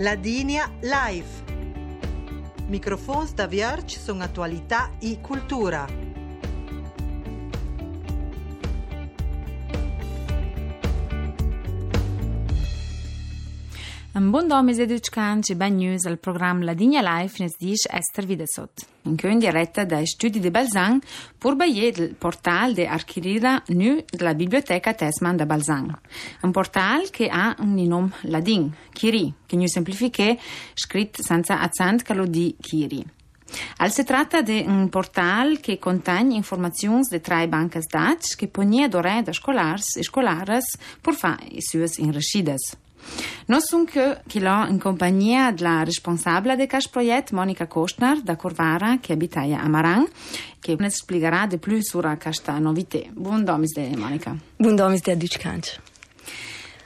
Ladinia Live. Microfons da Vierge sono attualità e cultura. Un buon domes ed uccanci ben news al programma La Digna Life nes dice Esther Videsot. In in diretta dai studi di Balzan pur baie del portal de Archirida nu della biblioteca Tesman da Balzan. Un portal che ha un nome ladin, Kiri, che nu semplifiche scritto senza accent lo di Kiri. Al si tratta di un portal che contiene informazioni di tre banche dati che pone d'ore da scolars e scolares per fare i suoi inrescides. Noi siamo qui in compagnia della responsabile del cash project, Monica Kostner, da Corvara, che abita a Marang, che ne spiegherà di più su questa novità. Buon de Monica. Buon domis de Duccanci.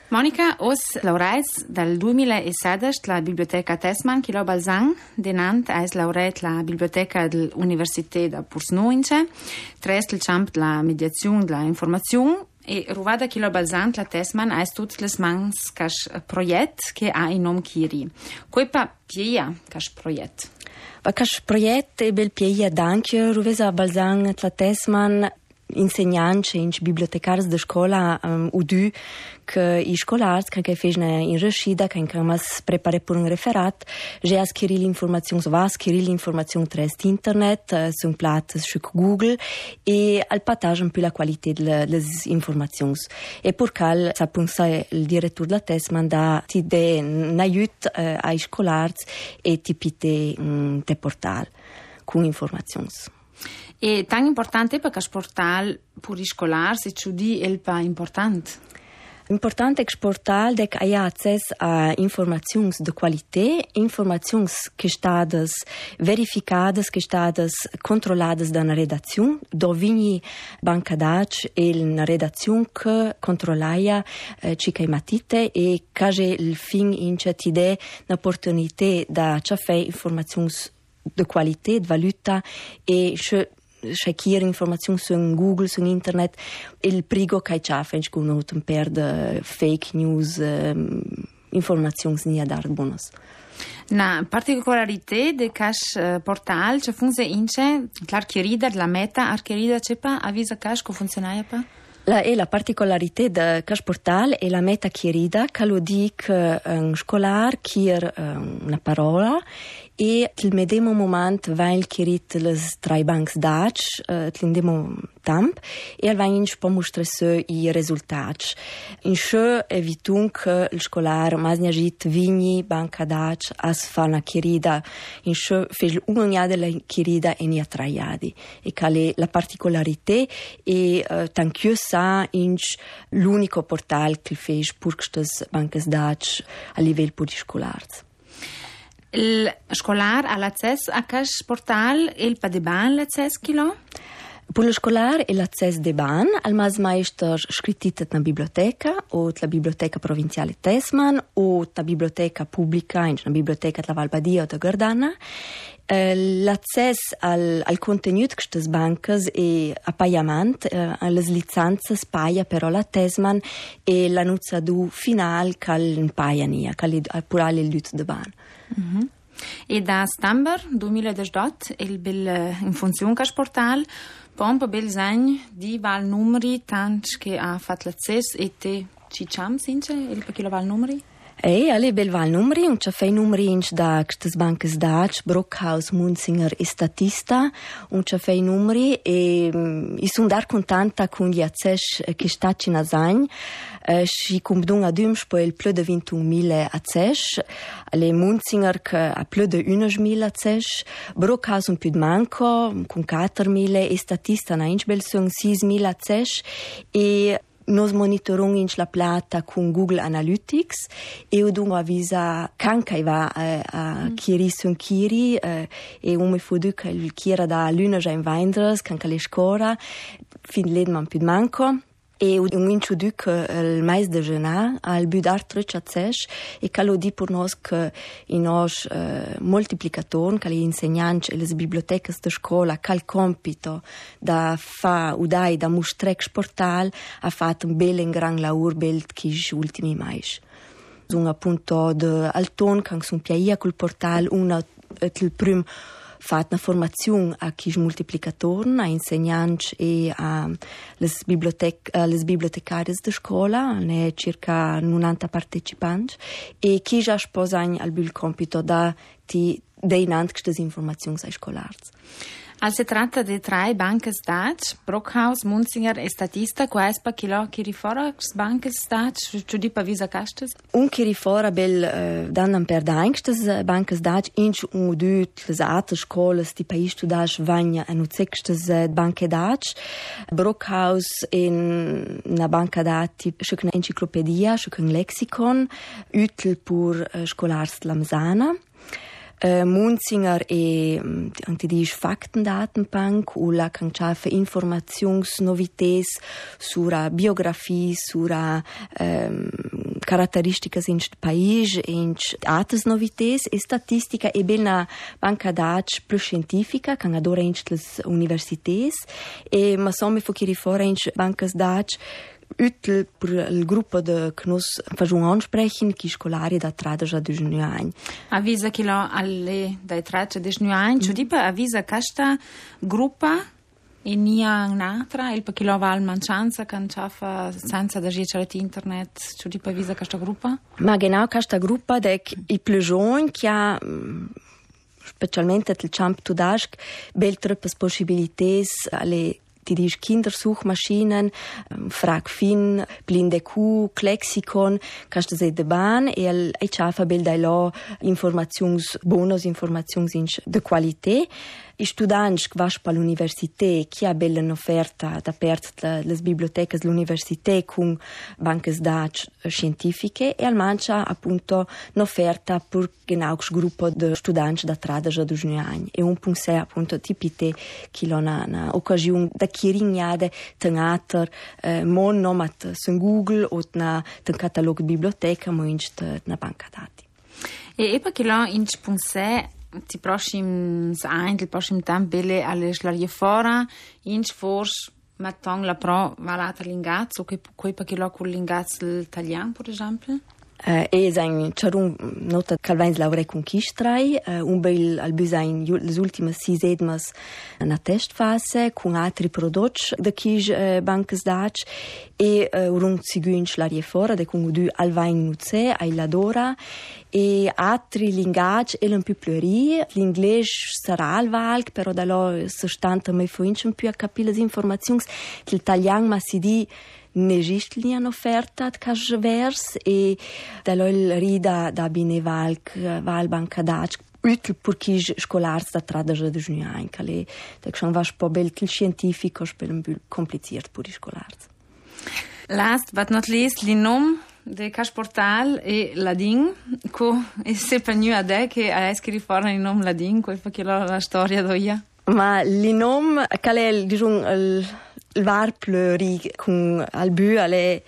Monica, os laureats dal 2016 la biblioteca Tesman, che lo Balzan, denant es laureat la biblioteca dell'Università da Pursnuince, tres il camp della mediazione della informazione E, Ruvada Kilobalzantla Tesman är Stutzlesmanskars eh, projekt che ha inom Kiri. Koipa Pieja kars projekt. Pa kars projekt je bil Pieja Dankjo, Ruveza Balzantla Tesman insegnantes e bibliotecários da escola um, o du que i escolares que fez na em Rashida que que mas prepare por um referat já adquiri informações va adquiri informação tres internet uh, são platas sur Google e al partage più la qualità das informações e por cal sa pensa il direttore da test manda ti de n'aiut uh, ai escolares e tipite um, te portal com informações E tan importante perché sportal pur scolar se ciudi el pa important. Important exportar de que há acesso a informações de qualidade, informações que estadas verificadas, que estadas controladas da na redação, do banca dados e na redação que controlaia eh, cica matite e cage il fin in chatide na opportunità da ciafè informações de qualità, de valuta e checkare informazioni su Google, su internet, il prigo che c'è, fence che uno non perde fake news, um, informazioni ni a dar bonus. Na particolarità de cash uh, portal, ce funziona ince, clar chierida, la meta, archierida, cepa, avvisa cash, co funzionaia pa? La, e la particolarità del cash portal è la meta chierida, che lo dice un scolar chier um, una parola e til medemo moment vain chirit les trai banks daci, uh, til medemo tamp, e al vain po mustre se i resultats. In sche evitung che il scolar mas niagit vigni banca daci as fa una chirida, in sche fej un'ogna della chirida e ni attraiadi. E cale la particolarità e uh, tanchio sa inch l'unico portal che fej purkstes bancas daci a livello pur di scolars. الشكولار على تساس أكاش بورتال الباديبان لتساس كيلو Pulul școlar e l'acces de ban, al mas maestor scritit na biblioteca o la biblioteca provinciale Tesman o la biblioteca pubblica, in la biblioteca la Valbadia o la Gardana L'accés al, al contenut d'aquestes banques e a pagament, uh, a les licences però la Tesman e l'annunciador final cal paia cal apurare il lut de ban. -hmm. E da stamber 2018 il bel in funzione cas portal pompa bel segn di val numeri tant che ha fatto l'accesso e te ci cham since il perché val numeri? Ej, ali belval numrinč, fej numrinč, da kštes banke zdač, Brockhaus, Munzinger e statista, un če fej numri, e, i sunt dar contanta cu jaceš, ki štači na zanj, e, și cum dunga dymș po el plă de 21.000 aceș, ale Munzinger că a plă de 11.000 aceș, Brockhaus un più manco, cum 4.000, e statista na inci bel sun 6.000 aceș, e Nos monitorung in la plata con Google Analytics. E o dunque avvisa canca va a, a Kiri sun Kiri e un me fu che il Kira da luna già in Weindres, canca le scora, fin l'edman più manco. E un introduc il mais de genar al budar trece acesh e calo di per nos che i nos uh, multiplicaton, cali insegnanti e le bibliotecas de scola cal compito da fa udai da mostrex portal ha fatto un bel en gran laur bel che ultimi mais. Sono appunto de Alton, sono piaia col portal, una il prim fat na formaziun a quis multiplicatorn, a insegnants e a les, bibliotec a les bibliotecarias de scola, ne circa 90 partecipants, e chi ja sposagn al bül compito da ti deinant quistes informaziuns ai scolars. Also Al si tratta di tre banche Staats, Brockhaus, Munzinger e Statista, Quaespa, Chilò, Chirifora, banche Staats, Ciudi Pavisa Castes? Un Chirifora bel eh, uh, dannan per d'aingstes eh, banche Staats inch un udüt les ate scoles di país studas vagna an uzextes eh, banche Staats, Brockhaus in na banca dati schökna enciclopedia, schökna lexikon, ütel pur uh, scolars lamsana. Uh, Munzinger e anche di Faktendatenbank o la canciafe informationsnovités sulla biografia, sulla um, caratteristiche in paese in altre novités e statistica e bella banca dati più scientifica che adora in università e ma somme fu che rifora in banca dati útil per il gruppo de che nos facciamo ansprechen chi scolari da 13 a 19 anni. Avvisa che lo alle dai 13 a 19 anni, cioè tipo avvisa questa gruppa e nia un'altra, il perché lo va al mancianza che fa senza da girare internet, cioè tipo avvisa questa gruppa? Ma genau questa gruppa de i più giovani che ha specialmente il camp tudask, bel troppe possibilità alle die die Kindersuchmaschinen, ähm, Fragfin, Blinde Kuh, Lexikon, kannst du sehen, Bahn, und ich schaffe Bilder, Informations, Bonus, Informations, de Qualität. estudantes que vão para é a universidade, que há bela oferta da perto das bibliotecas da universidade com bancas de dados científicas e almancha, appunto, oferta por genau grupo de estudantes da tradaja dos anos. E um ponto é, appunto, tipite que lá na, na ocasião da quirinhada tem ator, eh, mon nomat sem Google ou na tem catálogo de biblioteca, muito na banca de E, e para que lá, in ti prossimi anni, il prossimo tempo, alle slarie fora, in forse mettong la pro valata l'ingazzo, che poi perché lo con l'ingazzo italiano, per esempio? Uh, e sein charun nota calvains laure conquistrai uh, un bel al busain les ultimas sis edmas na testfase con altri prodotti da kij uh, banques dach e uh, urun seguinch l'aria fora de con du alvain nuze ai ladora e altri linguaggi e un più pluri l'inglese sarà al valc però da lo sostanta mai foinch un più a capire le informazioni l'italiano ma si di ne caso vers e da loro rida da bine valc val banca d'ac util per chi scolars da tradaja de junio anni che le da che va po bel il scientifico per un più compliziert per i scolars last but not least li nom de cash portal e ladin co e se pagnu a de che escri fuori il nom ladin quel fa che la storia doia? Ma li nom qual diciamo il Warplöri con al bu alle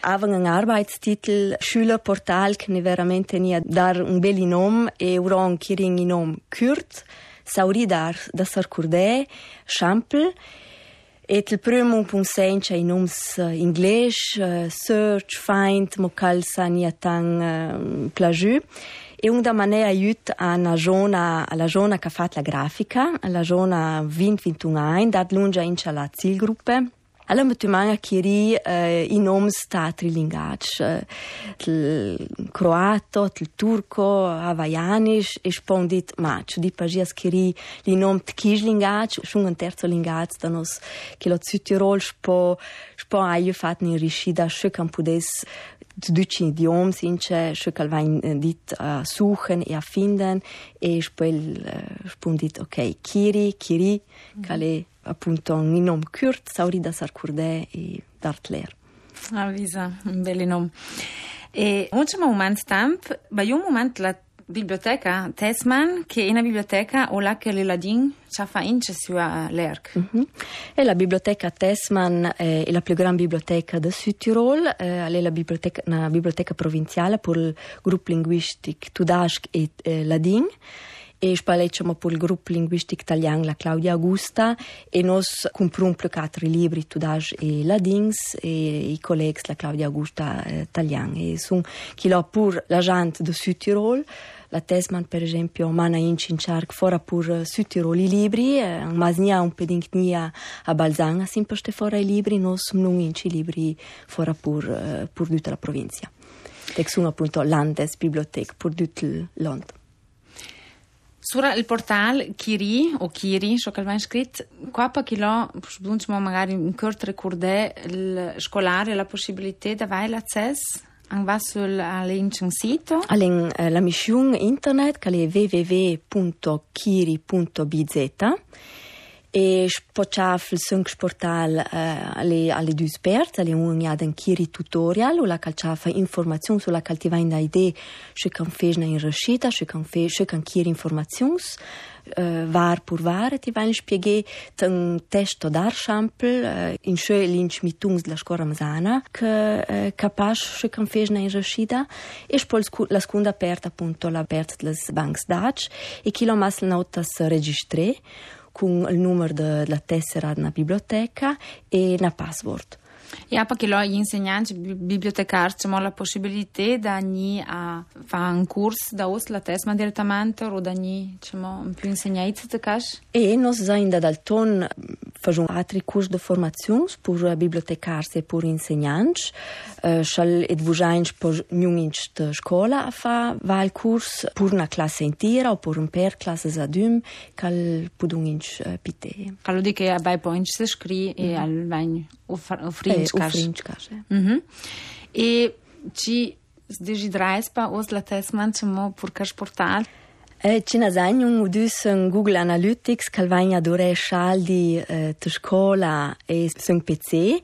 avevano un Arbeitstitel Schülerportal che ne veramente nie dar un bel nome e uron kiring in nome Kurt sauri dar da sarcurde Champel et il primo un punsencha in noms inglese search find mocal saniatan uh, plagiu e un da manera aiut a una zona alla zona che ha fatto la grafica alla zona 2021 anni dat lunga in la zielgruppe alla metumanga chieri eh, i nomi statri linguaggi eh, il croato il turco havaianisch e spondit ma ci di pagia chieri i nomi tkis linguaggi schon un terzo linguaggio da nos che lo Südtirol spo spo aio fatto in riuscita che het Duitse idiom sind še kaj vajn dit uh, suchen e affinden e eh, spel uh, äh, spun dit ok kiri kiri mm. kale appunto un nom kurt saurida sarkurde e dartler avisa ah, un bel nom. E un moment stamp. Ba un moment la biblioteca Tesman, che è una biblioteca o la che le ladin ci fa ince su l'ERC. Mm-hmm. E la biblioteca Tesman è la più grande biblioteca del Sud Tirol, eh, è la biblioteca, una biblioteca provinciale per il gruppo linguistico Tudask e eh, Ladin e spalecciamo per il gruppo linguistico italiano la Claudia Augusta e nos compriamo quattro libri tudage e ladins e i colleghi la Claudia Augusta eh, italiana e sono chi l'ha pur la gente de Südtirol. La Tesman per esempio mana in cinciarc fora pur Südtirol i libri eh, ma nia un pedingnia a Balzanga sempre ste fora i libri nos non in ci libri fora pur eh, pur tutta la provincia Tek sono appunto Landesbibliothek pur tutto il il portal Kiri o Kiri, ciò che abbiamo scritto, qua per chi lo, magari un corto ricordare il scolare la possibilità di avere l'accesso anche sul sito? All'in, eh, la missione internet che è www.kiri.bz e spociaf il sunk portal eh, alle, alle due spert, alle un jaden kiri tutorial, o la calciafa informazioni sulla da idee, se kan fesna in rescita, se kan fe, se kan kiri informazioni, uh, var pur var, ti vain spieghe un testo d'archampel uh, in sche linch mitungs la scuola masana, che uh, capace se kan fesna in rescita, e poi la seconda aperta appunto l'aperta delle banks Dutch, e chi lo mas notas registré, con il numero della tessera nella biblioteca e una password. E perché gli insegnanti bibliotecari hanno la possibilità di a fare un corso da os la testa direttamente o da diciamo, più insegnati? E noi siamo dal ton fajons altri cursos de formações por bibliotecários e por ensinantes. Xal euh, edvužajnč po njunginč de escola a fa val curso por na classe inteira ou por um per classe zadum cal pudunginč euh, pite. Calo di che a bai poinč se škri e mhm. al vanj ufrinč kaže. Eh, ufrinč kaže. E eh. či mhm. zdaj že drajs pa ozlate smančemo por kaš portal? Ci nazagno un udus Google Analytics calvagna dore scialdi eh, te scola e sun PC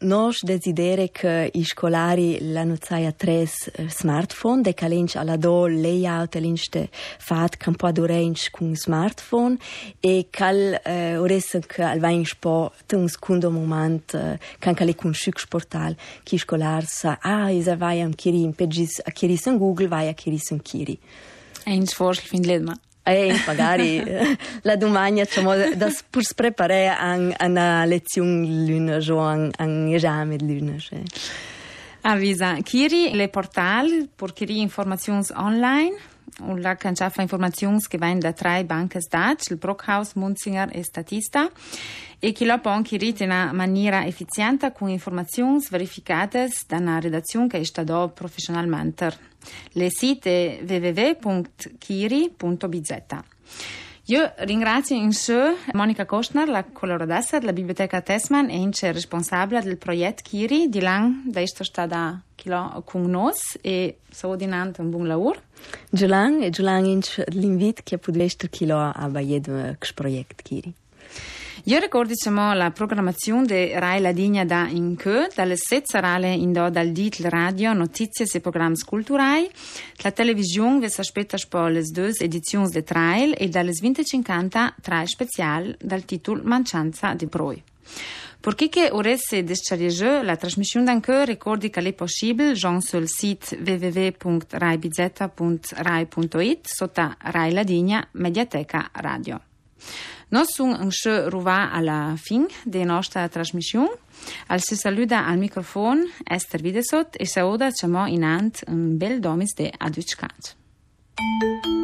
Nos desidere che i scolari l'hanno zaia tres uh, smartphone, de calenci alla do layout l'inste fat campo ad orange con smartphone e cal uh, ores che al vain spo un secondo moment uh, can cale con schick sportal chi scolar sa ah isa vai am kiri in pegis a kiri sun Google vai a kiri sun kiri. Eins vorschl fin ledma. E magari la domani diciamo, da per preparare a una lezione luna o a un esame luna. Avvisa, Kiri le portal per Kiri informazioni online und la kann schaffa vain da drei banques dat, il Brockhaus, Munzinger e Statista, e chi lo può anche in una maniera efficiente con informazioni verificate da una redazione che è stata professionalmente. Le site www.kiri.bz. Io ringrazio in sé Monica Kostner, la collaboratrice della Biblioteca Tesman e ince responsabile del progetto Kiri, di lang da è stata con noi e so dinante un buon lavoro. Giulan e Giulan ince l'invito che potete kilo a bayed progetto Kiri. Io ricordiamo la programmazione di Rai Ladigna da in che, dalle sezzarale in do dal dit radio, notizie e programmi culturali. La televisione vi aspetta per le due edizioni di trail e dalle 2050 trail speciale dal titolo Mancianza di Proi. Per chi che voresse desciariare la trasmissione d'anche, ricordi che è possibile già sul sito www.raibizetta.rai.it sotto Rai Ladigna Mediateca Radio. Noi somos um ruvar à la fim de nossa transmissão. Al se saluda al microfon Esther Videsot e saúda chamou inant um bel domis de aducant. Thank